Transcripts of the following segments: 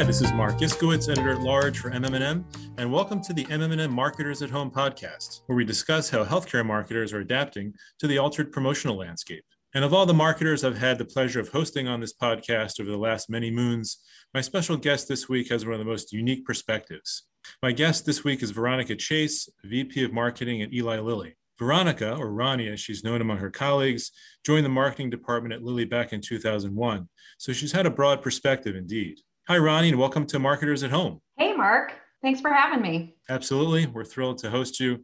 Hi, this is Marc Iskowitz, editor at large for MMM, and welcome to the MMM Marketers at Home podcast, where we discuss how healthcare marketers are adapting to the altered promotional landscape. And of all the marketers I've had the pleasure of hosting on this podcast over the last many moons, my special guest this week has one of the most unique perspectives. My guest this week is Veronica Chase, VP of Marketing at Eli Lilly. Veronica, or Roni as she's known among her colleagues, joined the marketing department at Lilly back in 2001, so she's had a broad perspective indeed. Hi, Roni, and welcome to Marketers at Home. Hey, Marc. Thanks for having me. Absolutely. We're thrilled to host you.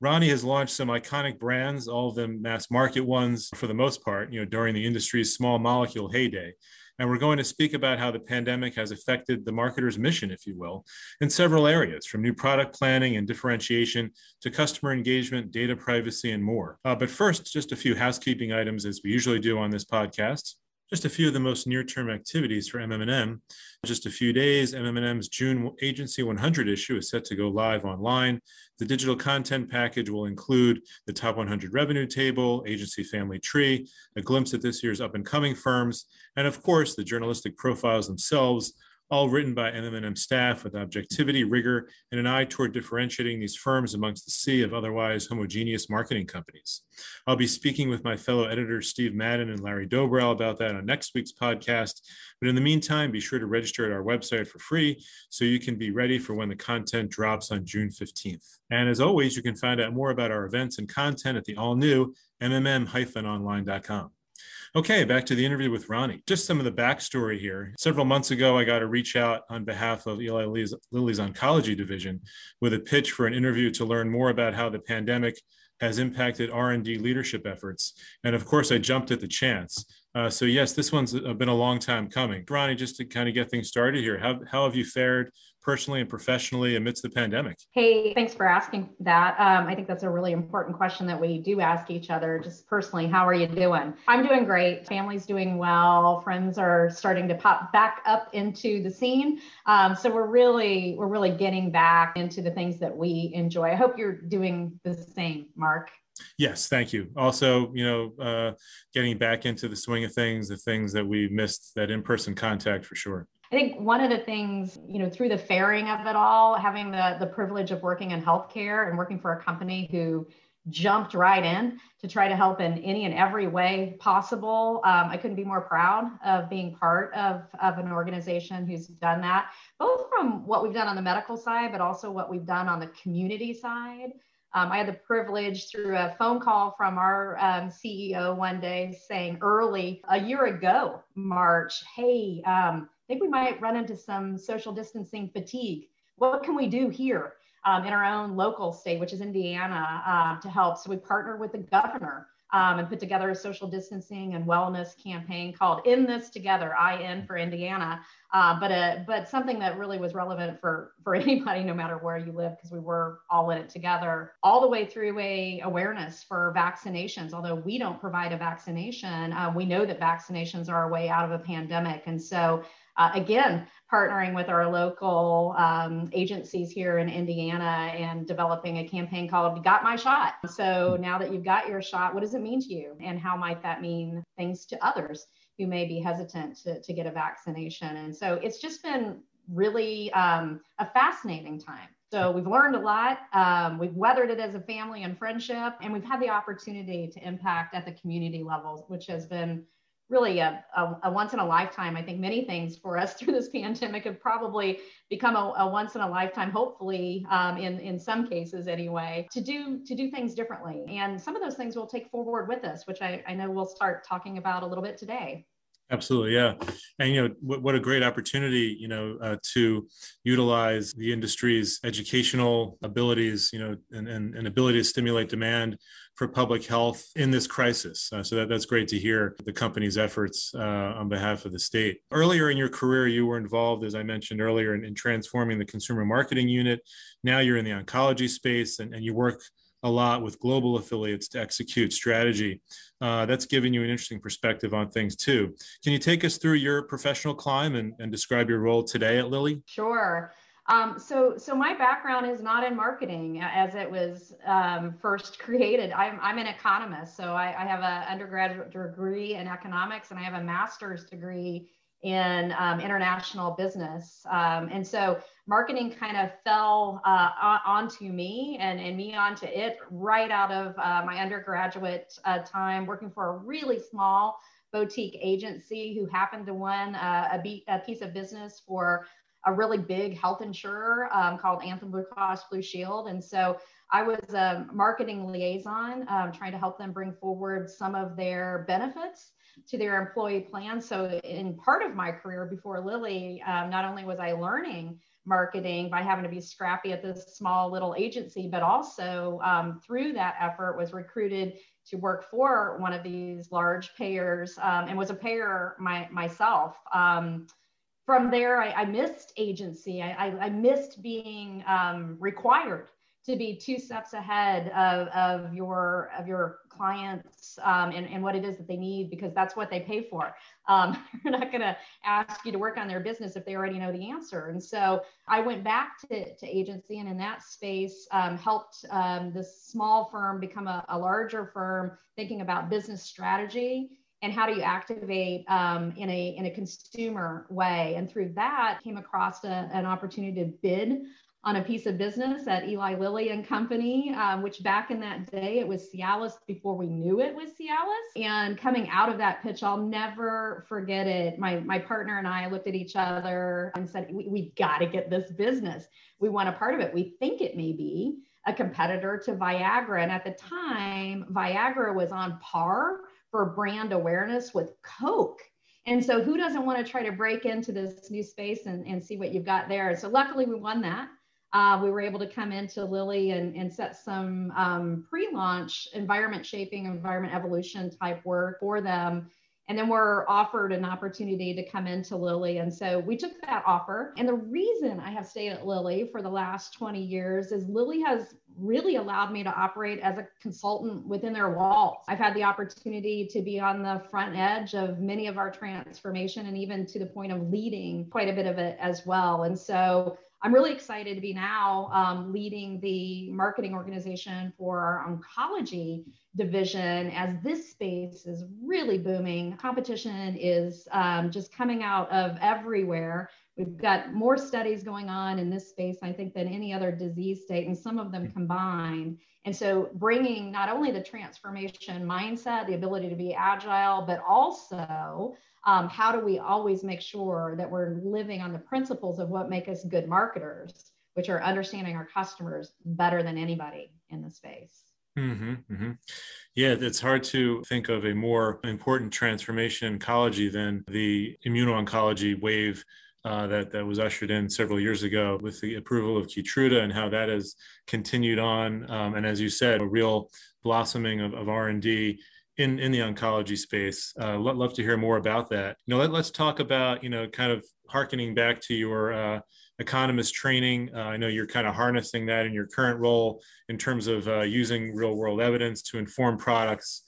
Roni has launched some iconic brands, all of them mass market ones for the most part, you know, during the industry's small molecule heyday. And we're going to speak about how the pandemic has affected the marketer's mission, if you will, in several areas, from new product planning and differentiation to customer engagement, data privacy, and more. Uh, but first, just a few housekeeping items, as we usually do on this podcast. Just a few of the most near-term activities for MMM. Just a few days, MMM's June Agency 100 issue is set to go live online. The digital content package will include the top 100 revenue table, agency family tree, a glimpse at this year's up-and-coming firms, and of course, the journalistic profiles themselves, all written by MMM staff with objectivity, rigor, and an eye toward differentiating these firms amongst the sea of otherwise homogeneous marketing companies. I'll be speaking with my fellow editors, Steve Madden and Larry Dobrow, about that on next week's podcast. But in the meantime, be sure to register at our website for free so you can be ready for when the content drops on June 15th. And as always, you can find out more about our events and content at the all new mmm-online.com. Okay, back to the interview with Roni. Just some of the backstory here. Several months ago, I got a reach out on behalf of Eli Lilly's, Lilly's oncology division with a pitch for an interview to learn more about how the pandemic has impacted R&D leadership efforts. And of course, I jumped at the chance. Uh, so yes, this one's been a long time coming. Roni, just to kind of get things started here, how, how have you fared personally and professionally amidst the pandemic? Hey, thanks for asking that. Um, I think that's a really important question that we do ask each other. Just personally, how are you doing? I'm doing great. Family's doing well. Friends are starting to pop back up into the scene. Um, so we're really, we're really getting back into the things that we enjoy. I hope you're doing the same, Marc. Yes, thank you. Also, you know, uh, getting back into the swing of things, the things that we missed, that in-person contact for sure. I think one of the things, you know, through the fairing of it all, having the, the privilege of working in healthcare and working for a company who jumped right in to try to help in any and every way possible. Um, I couldn't be more proud of being part of, of an organization who's done that, both from what we've done on the medical side, but also what we've done on the community side. Um, I had the privilege through a phone call from our um, CEO one day saying early a year ago, March, hey, um, think we might run into some social distancing fatigue. What can we do here um, in our own local state, which is Indiana, uh, to help? So we partnered with the governor um, and put together a social distancing and wellness campaign called "In This Together." IN for Indiana, uh, but a, uh, but something that really was relevant for for anybody, no matter where you live, because we were all in it together, all the way through a awareness for vaccinations. Although we don't provide a vaccination, uh, we know that vaccinations are a way out of a pandemic, and so uh, again, partnering with our local um, agencies here in Indiana and developing a campaign called Got My Shot. So now that you've got your shot, what does it mean to you? And how might that mean things to others who may be hesitant to, to get a vaccination? And so it's just been really um, a fascinating time. So we've learned a lot. Um, we've weathered it as a family and friendship, and we've had the opportunity to impact at the community levels, which has been really a, a, a, once in a lifetime. I think many things for us through this pandemic have probably become a, a once in a lifetime, hopefully, um, in in some cases anyway, to do to do things differently. And some of those things we'll take forward with us, which I, I know we'll start talking about a little bit today. Absolutely, yeah, and you know what, what a great opportunity, you know, uh, to utilize the industry's educational abilities, you know, and, and, and ability to stimulate demand for public health in this crisis. Uh, so that, that's great to hear the company's efforts uh, on behalf of the state. Earlier in your career, you were involved, as I mentioned earlier, in, in transforming the consumer marketing unit. Now you're in the oncology space, and, and you work a lot with global affiliates to execute strategy. Uh, that's given you an interesting perspective on things too. Can you take us through your professional climb and, and describe your role today at Lilly? Sure. Um, so, so my background is not in marketing as it was um, first created. I'm, I'm an economist, so I, I have an undergraduate degree in economics and I have a master's degree in um, international business. Um, and so marketing kind of fell uh, onto me and, and me onto it right out of uh, my undergraduate uh, time, working for a really small boutique agency who happened to win uh, a, a piece of business for a really big health insurer um, called Anthem Blue Cross Blue Shield. And so I was a marketing liaison, um, trying to help them bring forward some of their benefits to their employee plan. So, in part of my career before Lilly, um, not only was I learning marketing by having to be scrappy at this small little agency, but also um, through that effort was recruited to work for one of these large payers um, and was a payer my, myself. Um, from there, I, I, missed agency. I, I, I missed being um, required to be two steps ahead of, of your of your clients um, and, and what it is that they need because that's what they pay for. Um, they're not going to ask you to work on their business if they already know the answer. And so I went back to, to agency and in that space um, helped um, this small firm become a, a, larger firm thinking about business strategy and how do you activate um, in a in a consumer way and through that came across a, an opportunity to bid on a piece of business at Eli Lilly and Company, um, which back in that day, it was Cialis before we knew it was Cialis. And coming out of that pitch, I'll never forget it. My, my partner and I looked at each other and said, we, We've got to get this business. We want a part of it. We think it may be a competitor to Viagra. And at the time, Viagra was on par for brand awareness with Coke. And so, who doesn't want to try to break into this new space and, and see what you've got there? So, luckily, we won that uh, we were able to come into Lilly and, and set some um, pre-launch environment shaping, environment evolution type work for them. And then we're offered an opportunity to come into Lilly. And so we took that offer. And the reason I have stayed at Lilly for the last 20 years is Lilly has really allowed me to operate as a consultant within their walls. I've had the opportunity to be on the front edge of many of our transformation and even to the point of leading quite a bit of it as well. And so I'm really excited to be now um, leading the marketing organization for our oncology division as this space is really booming. Competition is um, just coming out of everywhere. We've got more studies going on in this space, I think, than any other disease state, and some of them combined. And so, bringing not only the transformation mindset, the ability to be agile, but also um, how do we always make sure that we're living on the principles of what make us good marketers, which are understanding our customers better than anybody in the space. Mm-hmm, mm-hmm. Yeah, it's hard to think of a more important transformation in oncology than the immuno-oncology wave uh, that, that was ushered in several years ago with the approval of Keytruda and how that has continued on. Um, and as you said, a real blossoming of, of R&D in in the oncology space. Uh, lo- love to hear more about that. You know, let, us talk about you know kind of harkening back to your uh, economist training. Uh, I know you're kind of harnessing that in your current role in terms of uh, using real world evidence to inform products.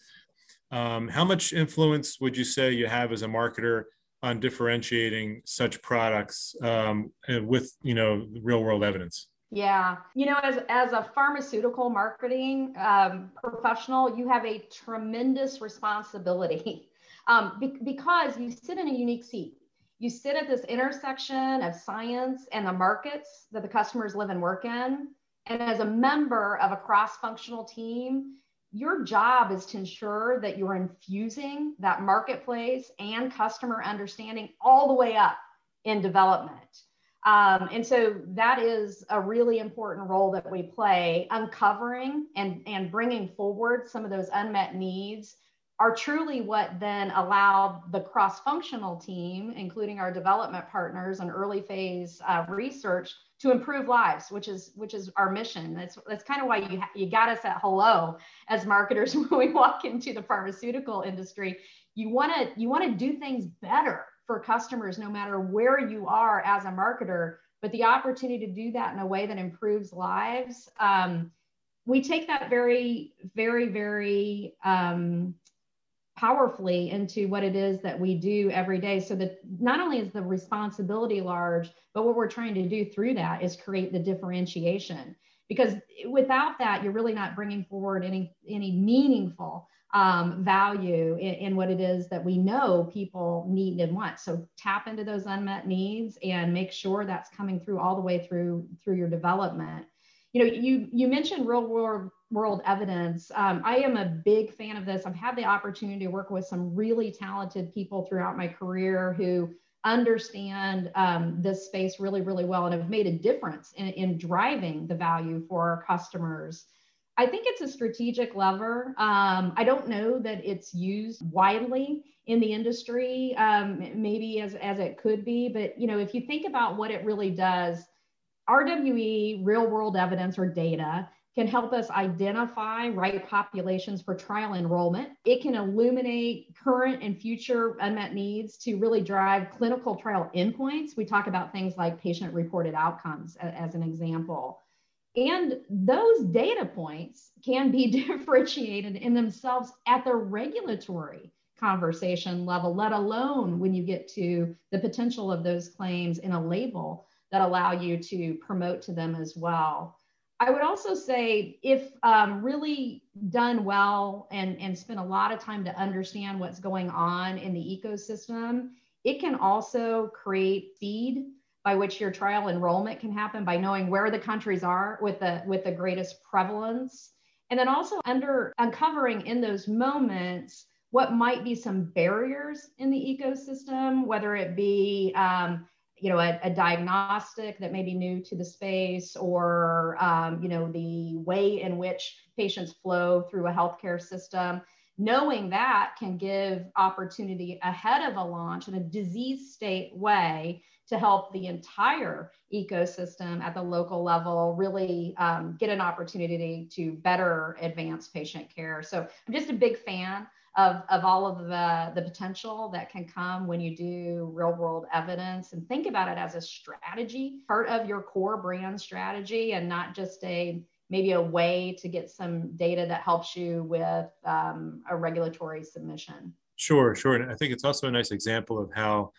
Um, how much influence would you say you have as a marketer on differentiating such products um, with you know real world evidence? Yeah. You know, as, as a pharmaceutical marketing um, professional, you have a tremendous responsibility um, be- because you sit in a unique seat. You sit at this intersection of science and the markets that the customers live and work in. And as a member of a cross functional team, your job is to ensure that you're infusing that marketplace and customer understanding all the way up in development. Um, and so that is a really important role that we play, uncovering and, and bringing forward some of those unmet needs are truly what then allow the cross-functional team, including our development partners and early phase uh, research, to improve lives, which is which is our mission. That's that's kind of why you you got us at hello as marketers when we walk into the pharmaceutical industry. You want to you want to do things better for customers no matter where you are as a marketer but the opportunity to do that in a way that improves lives um, we take that very very very um, powerfully into what it is that we do every day so that not only is the responsibility large but what we're trying to do through that is create the differentiation because without that you're really not bringing forward any any meaningful um, value in, in, what it is that we know people need and want. So tap into those unmet needs and make sure that's coming through all the way through through your development. You know, you you mentioned real world world evidence. Um, I am a big fan of this. I've had the opportunity to work with some really talented people throughout my career who understand um, this space really, really well and have made a difference in, in driving the value for our customers. I think it's a strategic lever. Um, I don't know that it's used widely in the industry, um, maybe as, as it could be. But you know, if you think about what it really does, RWE, real world evidence or data, can help us identify right populations for trial enrollment. It can illuminate current and future unmet needs to really drive clinical trial endpoints. We talk about things like patient reported outcomes as an example. And those data points can be differentiated in themselves at the regulatory conversation level, let alone when you get to the potential of those claims in a label that allow you to promote to them as well. I would also say if um, really done well and, and spend a lot of time to understand what's going on in the ecosystem, it can also create speed by which your trial enrollment can happen by knowing where the countries are with the with the greatest prevalence and then also under uncovering in those moments what might be some barriers in the ecosystem whether it be um, you know a, a, diagnostic that may be new to the space or um, you know the way in which patients flow through a healthcare system knowing that can give opportunity ahead of a launch in a disease state way to help the entire ecosystem at the local level really um, get an opportunity to better advance patient care. So i'm just a big fan of, of all of the, the potential that can come when you do real world evidence and think about it as a strategy, part of your core brand strategy, and not just a maybe a way to get some data that helps you with um, a regulatory submission. Sure, sure. And I think it's also a nice example of how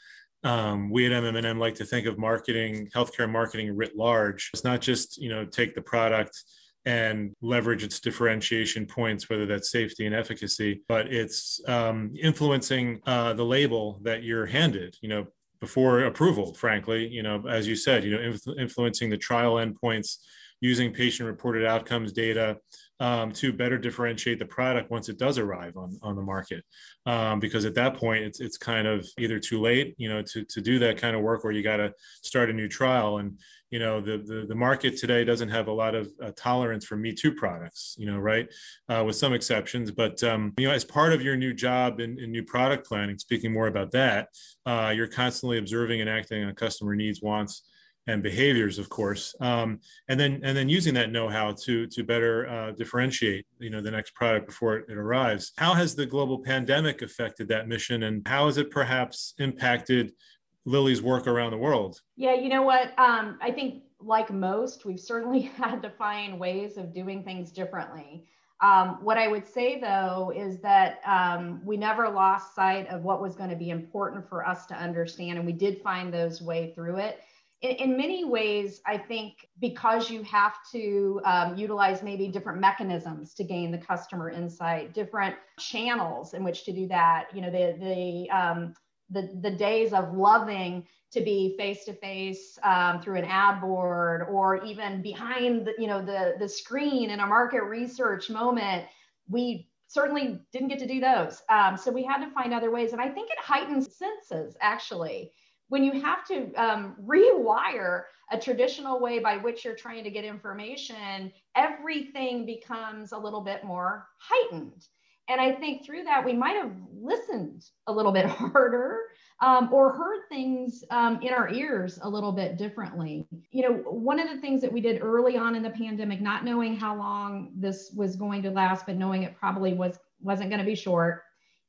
um, we at MMM like to think of marketing, healthcare marketing writ large. It's not just you know take the product and leverage its differentiation points, whether that's safety and efficacy, but it's um, influencing uh, the label that you're handed, you know, before approval, frankly, you know, as you said, you know, inf- influencing the trial endpoints, using patient reported outcomes data um, to better differentiate the product once it does arrive on, on the market. Um, because at that point, it's, it's kind of either too late, you know, to, to do that kind of work where you got to start a new trial. And, you know, the, the, the market today doesn't have a lot of uh, tolerance for Me Too products, you know, right? Uh, with some exceptions. But, um, you know, as part of your new job in, in new product planning, speaking more about that, uh, you're constantly observing and acting on customer needs, wants, and behaviors, of course, um, and then and then using that know-how to to better uh, differentiate, you know, the next product before it, it, arrives. How has the global pandemic affected that mission, and how has it perhaps impacted Lilly's work around the world? Yeah, you know what? Um, I think like most, we've certainly had to find ways of doing things differently. Um, what I would say though is that um, we never lost sight of what was going to be important for us to understand, and we did find those way through it in, in many ways, I think because you have to um, utilize maybe different mechanisms to gain the customer insight, different channels in which to do that. You know, the the um, the, the days of loving to be face to face through an ad board or even behind the, you know the the screen in a market research moment we certainly didn't get to do those um, so we had to find other ways and i think it heightens senses actually when you have to um, rewire a traditional way by which you're trying to get information, everything becomes a little bit more heightened. And I think through that, we might have listened a little bit harder um, or heard things um, in our ears a little bit differently. You know, one of the things that we did early on in the pandemic, not knowing how long this was going to last, but knowing it probably was wasn't going to be short,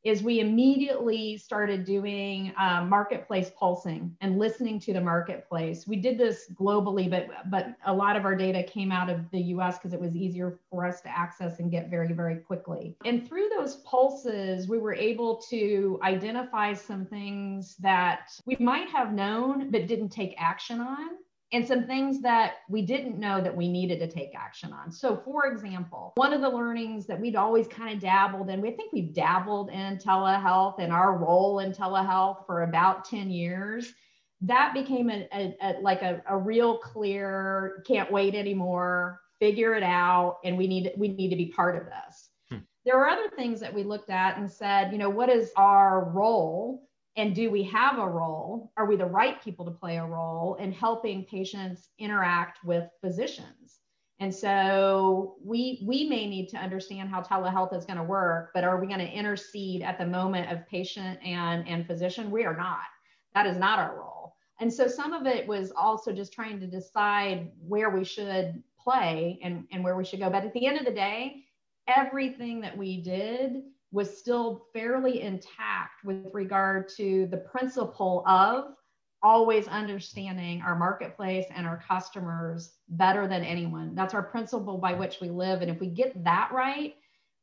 is we immediately started doing um, marketplace pulsing and listening to the marketplace. We did this globally, but but a lot of our data came out of the U.S. because it was easier for us to access and get very very quickly. And through those pulses, we were able to identify some things that we might have known but didn't take action on and some things that we didn't know that we needed to take action on. So, for example, one of the learnings that we'd always kind of dabbled in, we think we've dabbled in telehealth and our role in telehealth for about 10 years. That became a, a, a like a, a real clear, can't wait anymore, figure it out, and we need we need to be part of this. Hmm. There are other things that we looked at and said, you know, what is our role and do we have a role? Are we the right people to play a role in helping patients interact with physicians? And so we we may need to understand how telehealth is going to work but are we going to intercede at the moment of patient and and physician? We are not. That is not our role. And so some of it was also just trying to decide where we should play and and where we should go. But at the end of the day everything that we did was still fairly intact with regard to the principle of always understanding our marketplace and our customers better than anyone. That's our principle by which we live. And if we get that right,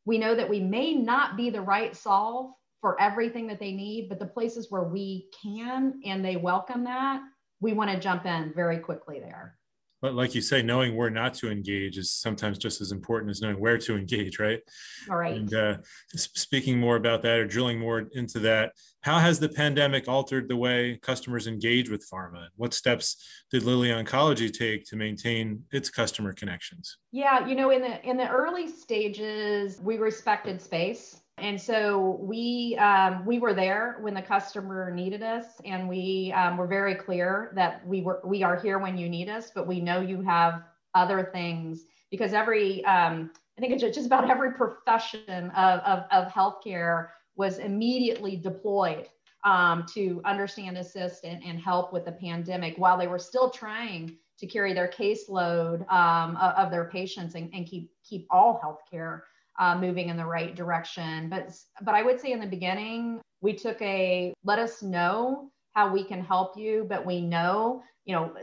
we know that we may not be the right solve for everything that they need, but the places where we can and they welcome that, we want to jump in very quickly there but like you say, knowing where not to engage is sometimes just as important as knowing where to engage, right? All right. And uh, speaking more about that or drilling more into that, how has the pandemic altered the way customers engage with pharma? What steps did Lilly Oncology take to maintain its customer connections? Yeah, you know, in the in the early stages, we respected space and so we um, we were there when the customer needed us, and we um, were very clear that we were we are here when you need us, but we know you have other things. Because every um, I think it's just about every profession of, of, of healthcare was immediately deployed um, to understand, assist, and, and help with the pandemic while they were still trying to carry their caseload um, of, of, their patients and, and keep keep all healthcare uh, moving in the right direction. But but I would say in the beginning we took a let us know how we can help you, but we know you know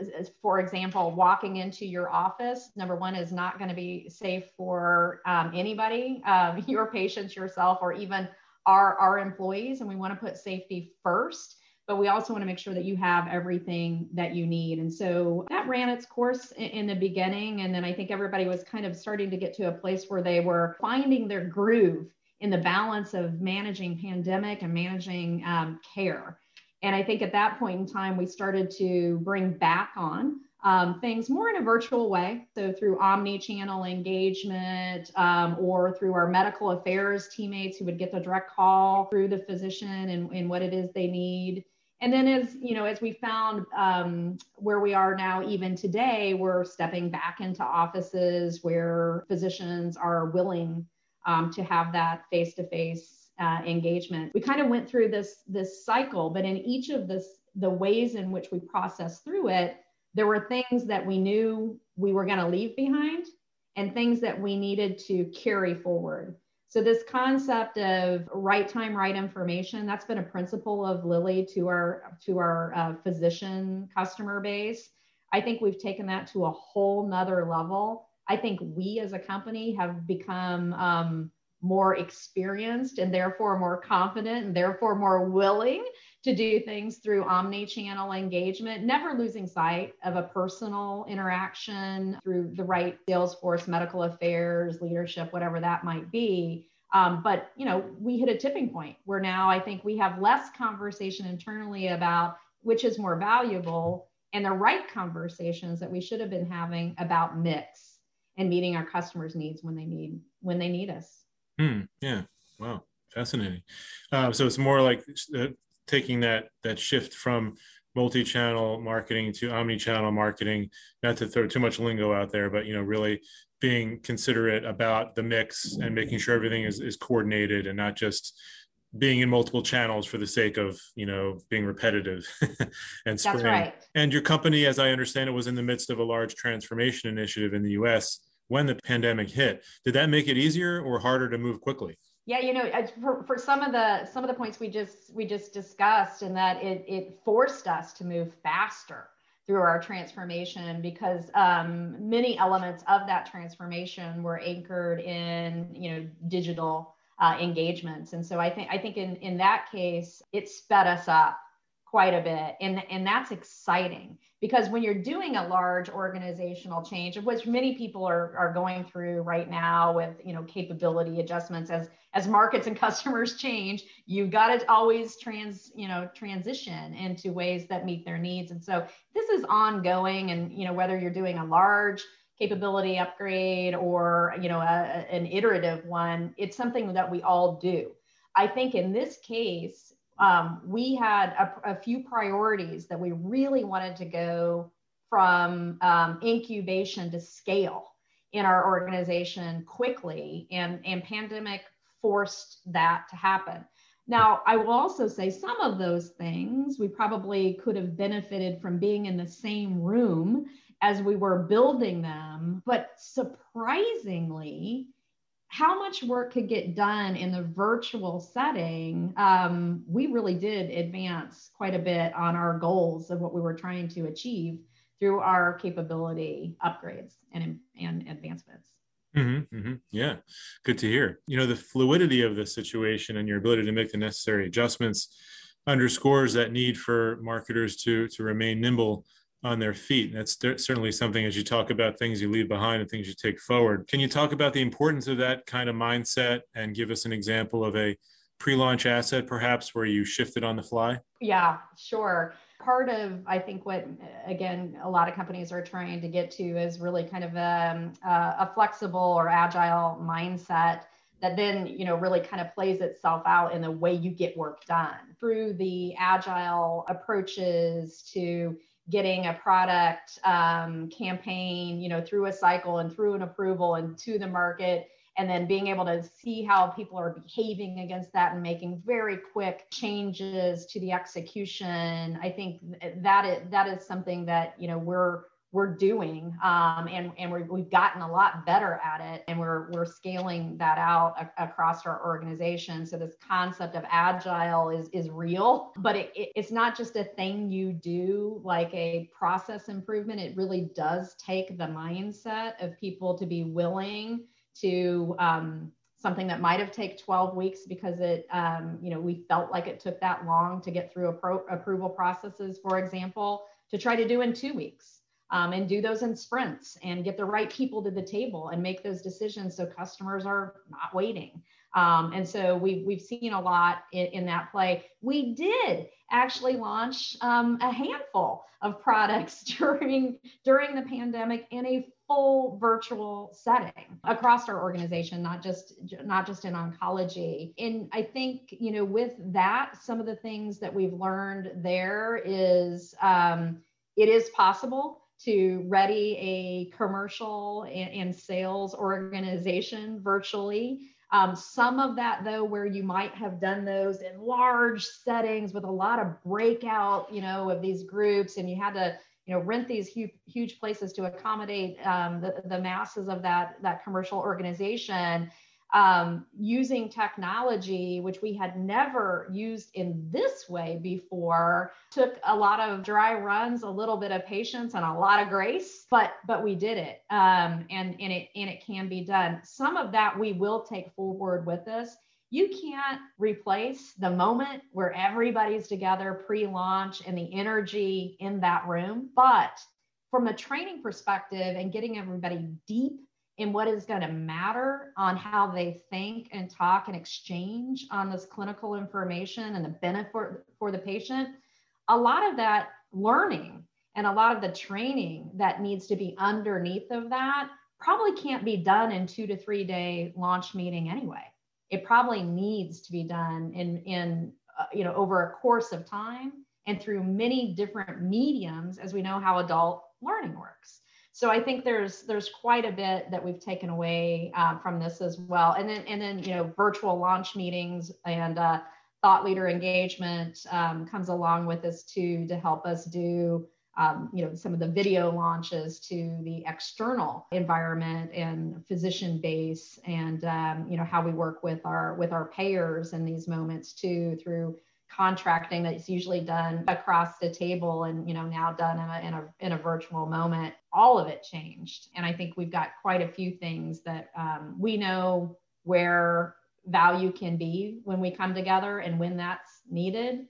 for example walking into your office number one is not going to be safe for um, anybody um, your patients yourself or even our our employees and we want to put safety first but we also want to make sure that you have everything that you need. And so that ran its course in, the beginning. And then I think everybody was kind of starting to get to a place where they were finding their groove in the balance of managing pandemic and managing um, care. And I think at that point in time, we started to bring back on um, things more in a virtual way. So through omni-channel engagement um, or through our medical affairs teammates who would get the direct call through the physician and, and what it is they need and then as you know as we found um, where we are now even today we're stepping back into offices where physicians are willing um, to have that face-to-face uh, engagement. We kind of went through this this cycle but in each of this the ways in which we processed through it there were things that we knew we were going to leave behind and things that we needed to carry forward so this concept of right time, right information, that's been a principle of Lilly to our to our uh, physician customer base. I think we've taken that to a whole nother level. I think we as a company have become um, more experienced and therefore more confident and therefore more willing to do things through omni-channel engagement, never losing sight of a personal interaction through the right sales force, medical affairs, leadership, whatever that might be. Um, but you know, we hit a tipping point where now I think we have less conversation internally about which is more valuable and the right conversations that we should have been having about mix and meeting our customers' needs when they need when they need us. Hmm. Yeah. Wow. Fascinating. Uh, so it's more like uh, taking that that shift from multi-channel marketing to omni-channel marketing not to throw too much lingo out there but you know really being considerate about the mix and making sure everything is, is coordinated and not just being in multiple channels for the sake of you know being repetitive and That's right. and your company as i understand it was in the midst of a large transformation initiative in the us when the pandemic hit. Did that make it easier or harder to move quickly yeah, you know, for, for some of the some of the points we just we just discussed, and that it it forced us to move faster through our transformation because um, many elements of that transformation were anchored in you know digital uh, engagements, and so I think I think in in that case it sped us up quite a bit. And, and that's exciting because when you're doing a large organizational change, which many people are, are going through right now with you know capability adjustments as as markets and customers change, you've got to always trans you know transition into ways that meet their needs. And so this is ongoing, and you know whether you're doing a large capability upgrade or you know a, an iterative one, it's something that we all do. I think in this case, um, we had a, a, few priorities that we really wanted to go from um, incubation to scale in our organization quickly and, and pandemic forced that to happen. Now i will also say some of those things we probably could have benefited from being in the same room as we were building them but surprisingly how much work could get done in the virtual setting, um, we really did advance quite a bit on our goals of what we were trying to achieve through our capability upgrades and, and advancements. Mm-hmm, mm-hmm. Yeah, good to hear. You know, the fluidity of the situation and your ability to make the necessary adjustments underscores that need for marketers to to remain nimble on their feet. And that's certainly something as you talk about things you leave behind and things you take forward. Can you talk about the importance of that kind of mindset and give us an example of a pre-launch asset perhaps where you shifted on the fly? Yeah, sure. Part of I think what again a lot of companies are trying to get to is really kind of a, um, a flexible or agile mindset that then you know really kind of plays itself out in the way you get work done through the agile approaches to getting a product um, campaign, you know, through a cycle and through an approval and to the market, and then being able to see how people are behaving against that and making very quick changes to the execution. I think that is, that is something that you know we're we're doing um, and, and we have gotten a lot better at it and we're, we're scaling that out a, across our organization. So this concept of agile is, is real but it, it, it's not just a thing you do like a process improvement. It really does take the mindset of people to be willing to um, something that might have take 12 weeks because it um, you know we felt like it took that long to get through appro- approval processes for example to try to do in two weeks um, and do those in sprints and get the right people to the table and make those decisions so customers are not waiting. Um, and so we've, we've seen a lot in, in that play. We did actually launch um, a handful of products during, during the pandemic in a full virtual setting across our organization not just not just in oncology and i think you know with that some of the things that we've learned there is um, it is possible to ready a commercial and, and sales organization virtually. Um, some of that, though, where you might have done those in large settings with a lot of breakout, you know, of these groups, and you had to, you know, rent these huge, huge places to accommodate um, the, the masses of that that commercial organization um, using technology, which we had never used in this way before, took a lot of dry runs, a little bit of patience, and a lot of grace, but but we did it, um, and and it and it can be done. Some of that we will take forward with us. You can't replace the moment where everybody's together pre-launch and the energy in that room, but from a training perspective and getting everybody deep in what is going to matter on how they think and talk and exchange on this clinical information and the benefit for, for the patient, a lot of that learning and a lot of the training that needs to be underneath of that probably can't be done in two to three day launch meeting anyway. It probably needs to be done in, in uh, you know, over a course of time and through many different mediums as we know how adult learning works so I think there's there's quite a bit that we've taken away uh, from this as well. And then and then you know virtual launch meetings and uh, thought leader engagement um, comes along with this too to help us do um, you know some of the video launches to the external environment and physician base and um, you know how we work with our with our payers in these moments too through contracting that's usually done across the table and you know now done in a, in a, in a virtual moment all of it changed. And i think we've got quite a few things that um, we know where value can be when we come together and when that's needed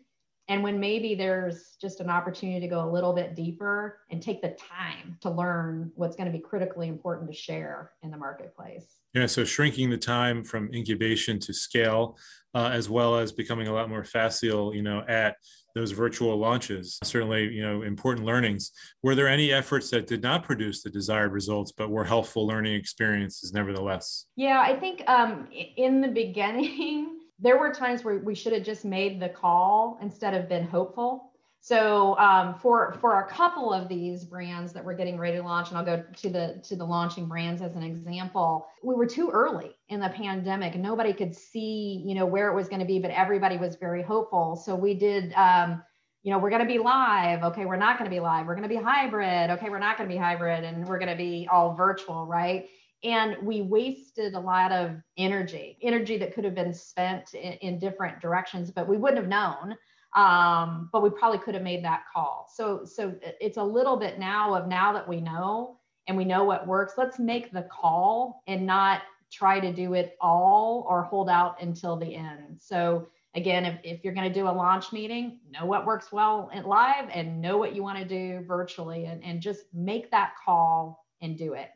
and when maybe there's just an opportunity to go a little bit deeper and take the time to learn what's going to be critically important to share in the marketplace. Yeah, so shrinking the time from incubation to scale, uh, as well as becoming a lot more facile, you know, at those virtual launches. Certainly, you know, important learnings. Were there any efforts that did not produce the desired results, but were helpful learning experiences nevertheless? Yeah, I think um, in the beginning. There were times where we should have just made the call instead of been hopeful. So um, for for a couple of these brands that we're getting ready to launch, and I'll go to the to the launching brands as an example, we were too early in the pandemic. Nobody could see, you know, where it was going to be, but everybody was very hopeful. So we did. Um, you know, we're going to be live. Okay, we're not going to be live. We're going to be hybrid. Okay, we're not going to be hybrid, and we're going to be all virtual, right? And we wasted a lot of energy energy that could have been spent in, in different directions but we wouldn't have known um, but we probably could have made that call. So so it's a little bit now of now that we know and we know what works let's make the call and not try to do it all or hold out until the end. So again if, if you're going to do a launch meeting know what works well live and know what you want to do virtually and, and just make that call and do it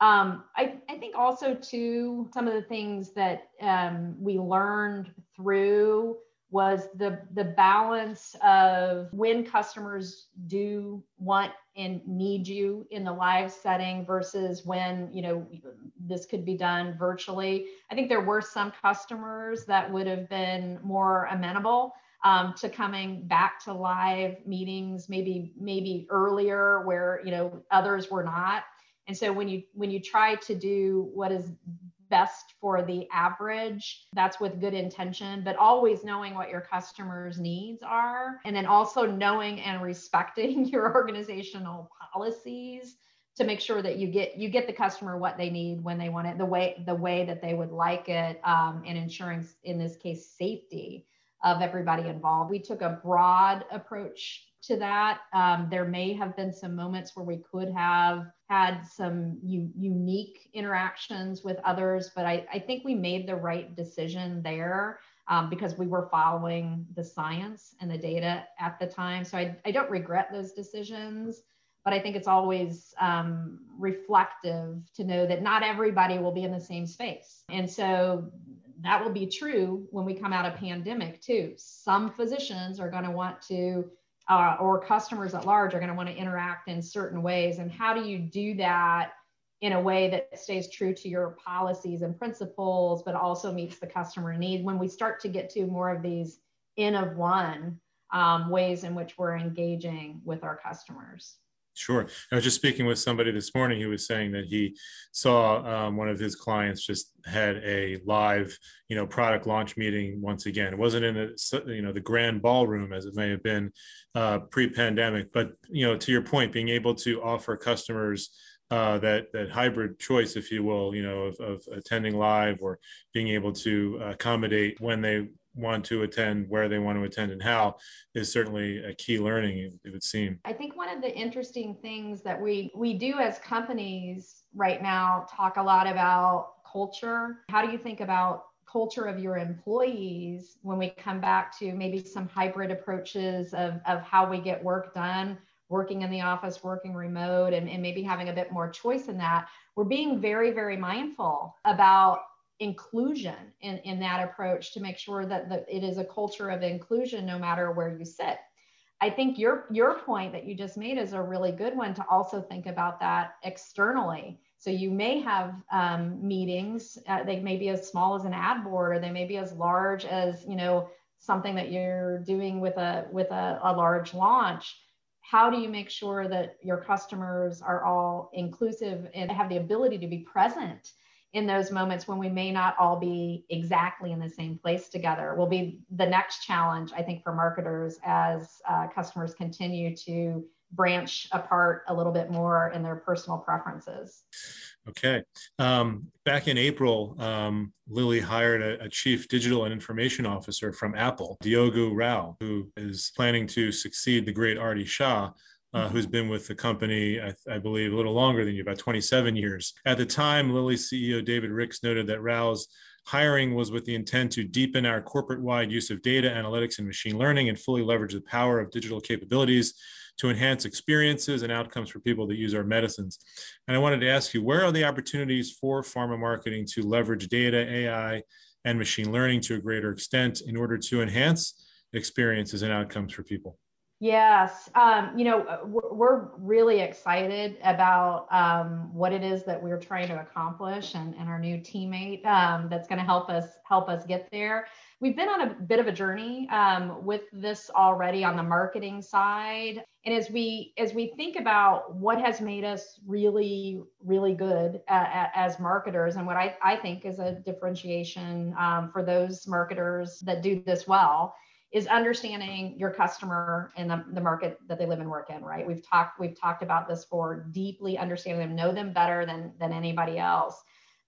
um, I, I, think also too some of the things that um, we learned through was the the balance of when customers do want and need you in the live setting versus when you know this could be done virtually. I think there were some customers that would have been more amenable um, to coming back to live meetings maybe maybe earlier where you know others were not and so when you when you try to do what is best for the average that's with good intention but always knowing what your customers needs are and then also knowing and respecting your organizational policies to make sure that you get you get the customer what they need when they want it the way the way that they would like it um, and ensuring in this case safety of everybody involved we took a broad approach to that. Um, there may have been some moments where we could have had some u- unique interactions with others, but I, I, think we made the right decision there um, because we were following the science and the data at the time. So I, I don't regret those decisions, but I think it's always um, reflective to know that not everybody will be in the same space. And so that will be true when we come out of pandemic too. Some physicians are going to want to uh, or customers at large are going to want to interact in certain ways. And how do you do that in a way that stays true to your policies and principles, but also meets the customer need when we start to get to more of these in of one um, ways in which we're engaging with our customers? Sure. I was just speaking with somebody this morning who was saying that he saw um, one of his clients just had a live, you know, product launch meeting once again. It wasn't in the, you know, the grand ballroom as it may have been uh, pre-pandemic, but you know, to your point, being able to offer customers uh, that that hybrid choice, if you will, you know, of, of attending live or being able to accommodate when they want to attend, where they want to attend, and how is certainly a key learning. It would seem. I think one of the interesting things that we we do as companies right now talk a lot about culture. How do you think about culture of your employees when we come back to maybe some hybrid approaches of, of how we get work done working in the office working remote and, and maybe having a bit more choice in that we're being very very mindful about inclusion in, in that approach to make sure that the, it is a culture of inclusion no matter where you sit. I think your your point that you just made is a really good one to also think about that externally. So you may have um, meetings; uh, they may be as small as an ad board, or they may be as large as you know something that you're doing with a with a, a large launch. How do you make sure that your customers are all inclusive and have the ability to be present in those moments when we may not all be exactly in the same place together will be the next challenge i think for marketers as uh, customers continue to branch apart a little bit more in their personal preferences. Okay. Um, back in april um, hired a, a, chief digital and information officer from apple Diogo Rau who is planning to succeed the great aarti shah uh, who's been with the company, I, I, believe, a little longer than you, about 27 years. At the time, Lilly's CEO David Ricks noted that Rau's hiring was with the intent to deepen our corporate wide use of data analytics and machine learning and fully leverage the power of digital capabilities to enhance experiences and outcomes for people that use our medicines. And I wanted to ask you, where are the opportunities for pharma marketing to leverage data, AI, and machine learning to a greater extent in order to enhance experiences and outcomes for people? Yes, um, you know, uh, we're really excited about um, what it is that we're trying to accomplish, and, and our new teammate um, that's going to help us help us get there. We've been on a bit of a journey um, with this already on the marketing side, and as we as we think about what has made us really really good at, as marketers, and what I, I think is a differentiation um, for those marketers that do this well is understanding your customer and the, the market that they live and work in right? We've talked we've talked about this for deeply understanding them know them better than than anybody else.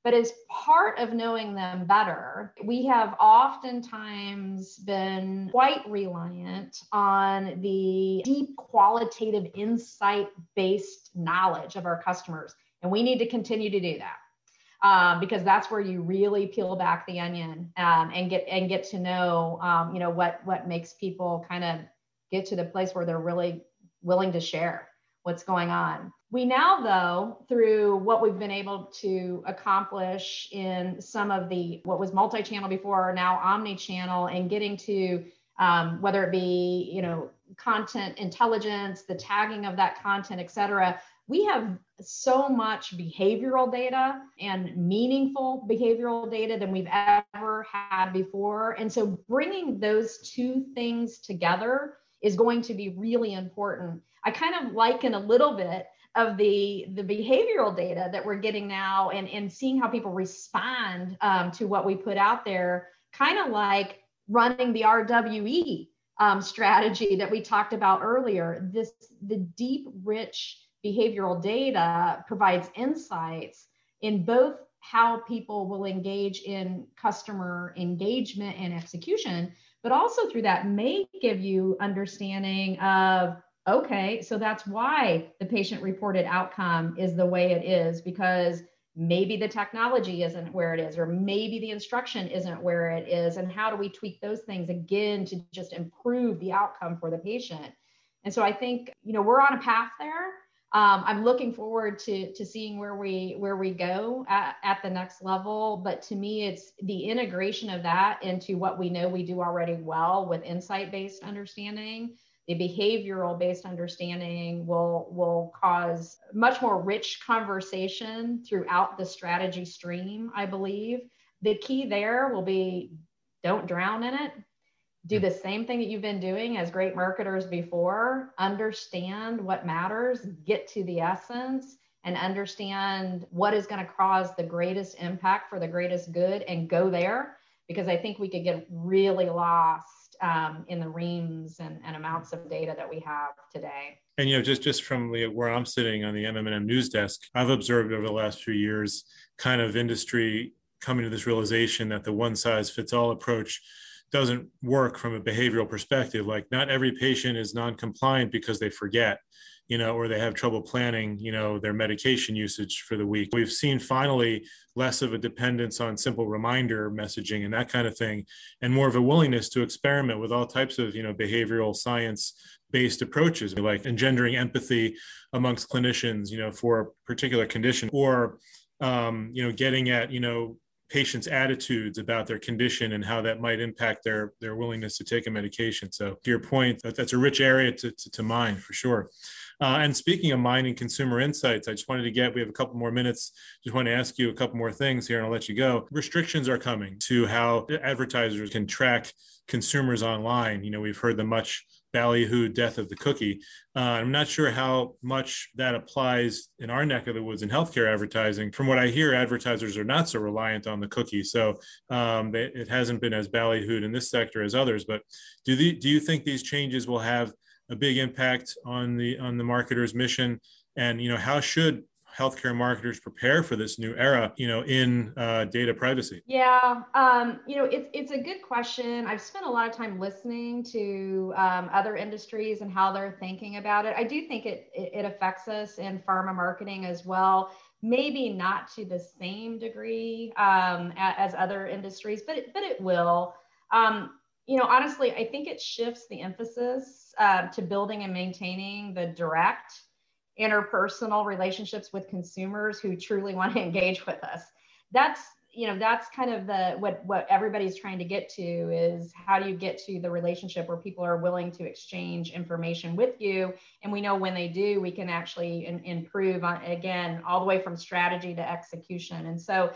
But as part of knowing them better we have oftentimes been quite reliant on the deep qualitative insight based knowledge of our customers and we need to continue to do that um, because that's where you really peel back the onion um, and get and get to know um, you know what what makes people kind of get to the place where they're really willing to share what's going on. We now, though, through what we've been able to accomplish in some of the what was multi-channel before, now omni-channel, and getting to um, whether it be you know content intelligence, the tagging of that content, et cetera, we have so much behavioral data and meaningful behavioral data than we've ever had before. And so bringing those two things together is going to be really important. I kind of liken a little bit of the the behavioral data that we're getting now and, and seeing how people respond um, to what we put out there, kind of like running the RWE um, strategy that we talked about earlier. This the deep, rich behavioral data provides insights in both how people will engage in customer engagement and execution, but also through that may give you understanding of okay, so that's why the patient reported outcome is the way it is because maybe the technology isn't where it is or maybe the instruction isn't where it is. And how do we tweak those things again to just improve the outcome for the patient? And so i think you know we're on a path there um, I'm looking forward to to seeing where we where we go at, at the next level. But to me, it's the integration of that into what we know we do already well with insight based understanding. The behavioral based understanding will will cause much more rich conversation throughout the strategy stream. I believe the key there will be don't drown in it do the same thing that you've been doing as great marketers before understand what matters get to the essence and understand what is going to cause the greatest impact for the greatest good and go there. Because i think we could get really lost um, in the reams and, and, amounts of data that we have today. And you know just just from where i'm sitting on the mmm news desk i've observed over the last few years kind of industry coming to this realization that the one size fits all approach doesn't work from a behavioral perspective. Like not every patient is non-compliant because they forget, you know, or they have trouble planning, you know, their medication usage for the week. We've seen finally less of a dependence on simple reminder messaging and that kind of thing, and more of a willingness to experiment with all types of, you know, behavioral science based approaches like engendering empathy amongst clinicians, you know, for a particular condition or um, you know, getting at, you know, patients' attitudes about their condition and how that might impact their their willingness to take a medication. So, to your point, that, that's a rich area to, to, to mine for sure. Uh, and speaking of mining consumer insights, I just wanted to get, we have a couple more minutes. Just want to ask you a couple more things here and I'll let you go. Restrictions are coming to how advertisers can track consumers online. You know, we've heard the much ballyhoo death of the cookie. Uh, I'm not sure how much that applies in our neck of the woods in healthcare advertising. From what I hear, advertisers are not so reliant on the cookie, so um, it hasn't been as ballyhooed in this sector as others. But do the, do you think these changes will have a big impact on the on the marketer's mission? And you know, how should healthcare marketers prepare for this new era, you know, in uh, data privacy? Yeah, um, you know, it's it's a good question. I've spent a lot of time listening to um, other industries and how they're thinking about it. I do think it, it, affects us in pharma marketing as well. maybe not to the same degree um, as other industries, but it, but it will. Um, you know, honestly, I think it shifts the emphasis uh, to building and maintaining the direct interpersonal relationships with consumers who truly want to engage with us. That's you know that's kind of the what what everybody's trying to get to is how do you get to the relationship where people are willing to exchange information with you? And we know when they do we can actually in, improve on again all the way from strategy to execution. And so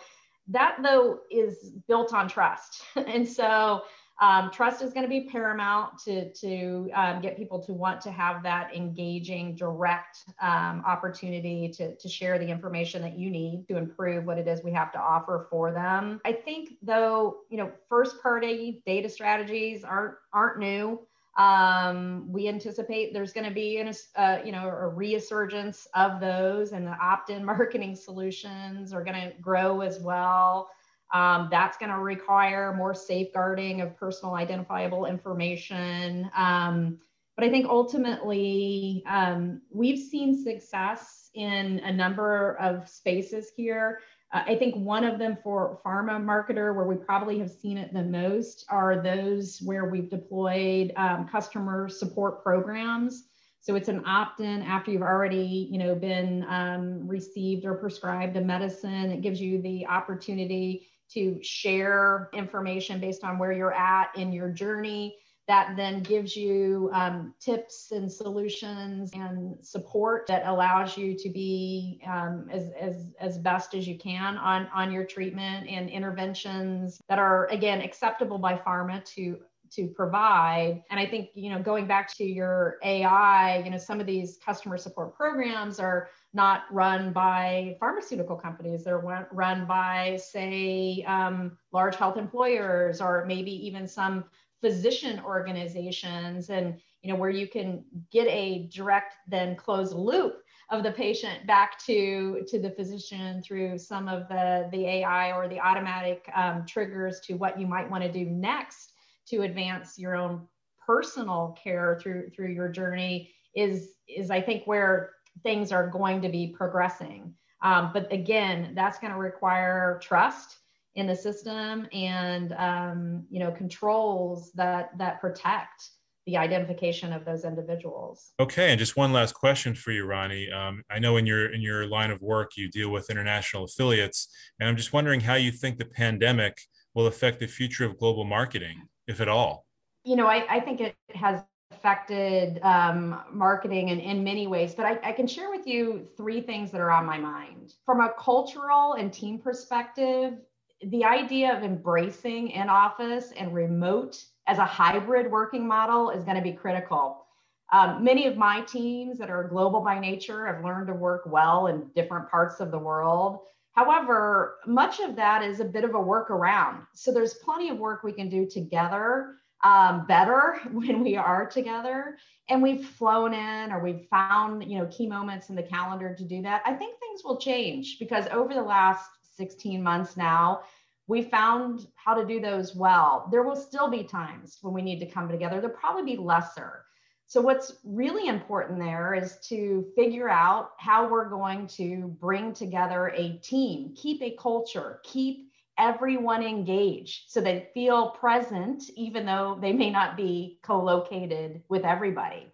that though is built on trust. And so um, trust is going to be paramount to, to um, get people to want to have that engaging, direct um, opportunity to, to share the information that you need to improve what it is we have to offer for them. I think, though, you know, first party data strategies aren't aren't new. Um, we anticipate there's going to be an, uh, you know a resurgence of those, and the opt-in marketing solutions are going to grow as well. Um, that's going to require more safeguarding of personal identifiable information. Um, but I think ultimately um, we've seen success in a number of spaces here. Uh, I think one of them for pharma marketer, where we probably have seen it the most, are those where we've deployed um, customer support programs. So it's an opt-in after you've already, you know, been um, received or prescribed a medicine. It gives you the opportunity to share information based on where you're at in your journey. That then gives you um, tips and solutions and support that allows you to be um, as, as, as best as you can on, on your treatment and interventions that are again acceptable by pharma to to provide. And i think you know going back to your ai you know some of these customer support programs are not run by pharmaceutical companies. They're run by, say, um, large health employers or maybe even some physician organizations, and you know where you can get a direct then closed loop of the patient back to to the physician through some of the the AI or the automatic um, triggers to what you might want to do next to advance your own personal care through through your journey is is I think where things are going to be progressing. Um, but again, that's going to require trust in the system and um, you know controls that that protect the identification of those individuals. Okay, and just one last question for you, Roni. Um, I know in your in your line of work you deal with international affiliates, and I'm just wondering how you think the pandemic will affect the future of global marketing, if at all. You know, I, I think it has affected um, marketing in, in many ways, but I, I can share with you three things that are on my mind. From a cultural and team perspective, the idea of embracing in office and remote as a hybrid working model is going to be critical. Um, many of my teams that are global by nature have learned to work well in different parts of the world. However, much of that is a bit of a workaround. So there's plenty of work we can do together um, better when we are together. And we've flown in or we've found you know key moments in the calendar to do that. I think things will change because over the last 16 months now we found how to do those well. There will still be times when we need to come together. There'll probably be lesser. So what's really important there is to figure out how we're going to bring together a team keep a culture keep everyone engaged so they feel present, even though they may not be co located with everybody.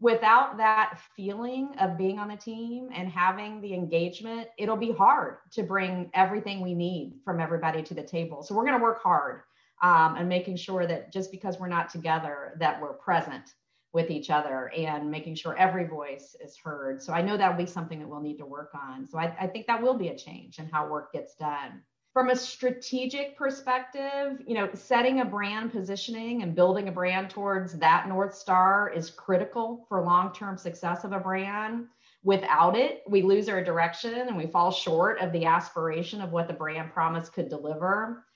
Without that feeling of being on a team and having the engagement, it'll be hard to bring everything we need from everybody to the table. So we're going to work hard um, and making sure that just because we're not together, that we're present with each other and making sure every voice is heard. So I know that'll be something that we'll need to work on. So I, I think that will be a change in how work gets done from a strategic perspective, you know, setting a brand positioning and building a brand towards that North Star is critical for long term success of a brand. Without it, we lose our direction and we fall short of the aspiration of what the brand promise could deliver.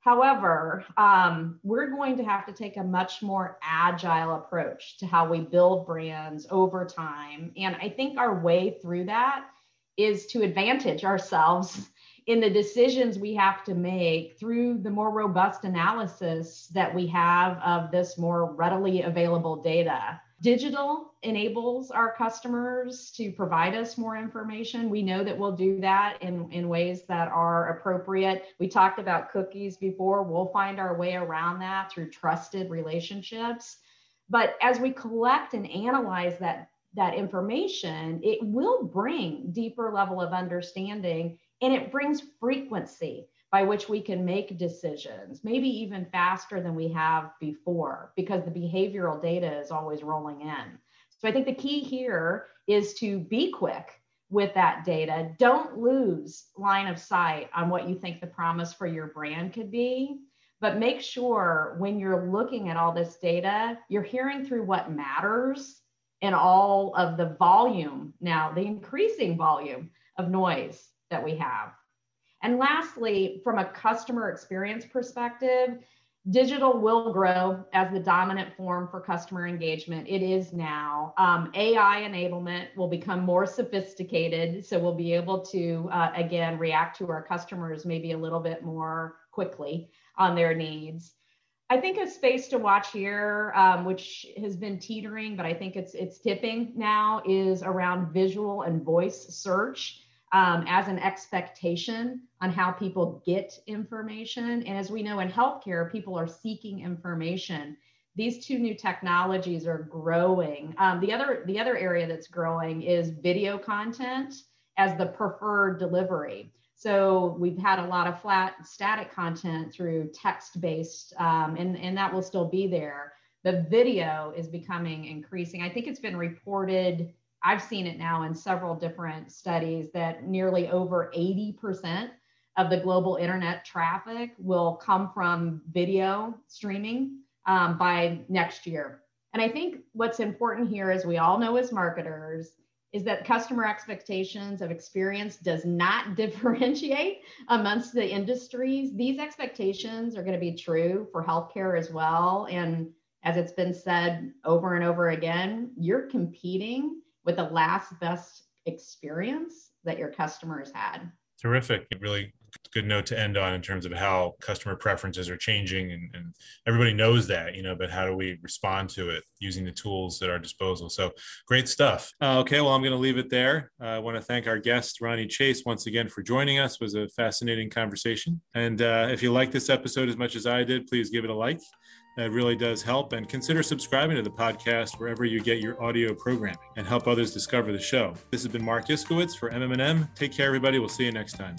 However, um, we're going to have to take a much more agile approach to how we build brands over time. And I think our way through that is to advantage ourselves in the decisions we have to make through the more robust analysis that we have of this more readily available data. Digital enables our customers to provide us more information. We know that we'll do that in, in ways that are appropriate. We talked about cookies before. We'll find our way around that through trusted relationships. But as we collect and analyze that, that information, it will bring deeper level of understanding and it brings frequency by which we can make decisions, maybe even faster than we have before, because the behavioral data is always rolling in. So I think the key here is to be quick with that data. Don't lose line of sight on what you think the promise for your brand could be. But make sure when you're looking at all this data, you're hearing through what matters and all of the volume now, the increasing volume of noise that we have. And lastly, from a customer experience perspective, digital will grow as the dominant form for customer engagement. It is now. Um, AI enablement will become more sophisticated. So we'll be able to, uh, again, react to our customers maybe a little bit more quickly on their needs. I think a space to watch here, um, which has been teetering, but I think it's it's tipping now, is around visual and voice search um, as an expectation on how people get information. And as we know in healthcare, people are seeking information. These two new technologies are growing. Um, the other the other area that's growing is video content as the preferred delivery. So we've had a lot of flat static content through text-based, um, and, and that will still be there. The video is becoming increasing. I think it's been reported I've seen it now in several different studies that nearly over 80% of the global internet traffic will come from video streaming um, by next year. And I think what's important here, as we all know as marketers, is that customer expectations of experience does not differentiate amongst the industries. These expectations are going to be true for healthcare as well. And as it's been said over and over again, you're competing with the last best experience that your customers had. Terrific. It Really good note to end on in terms of how customer preferences are changing and, and, everybody knows that you know but how do we respond to it using the tools at our disposal so great stuff uh, okay well i'm going to leave it there uh, i want to thank our guest Roni Chase once again for joining us it was a fascinating conversation and uh, if you like this episode as much as i did please give it a like that really does help. And consider subscribing to the podcast wherever you get your audio programming and help others discover the show. This has been Marc Iskowitz for MM+M. Take care, everybody. We'll see you next time.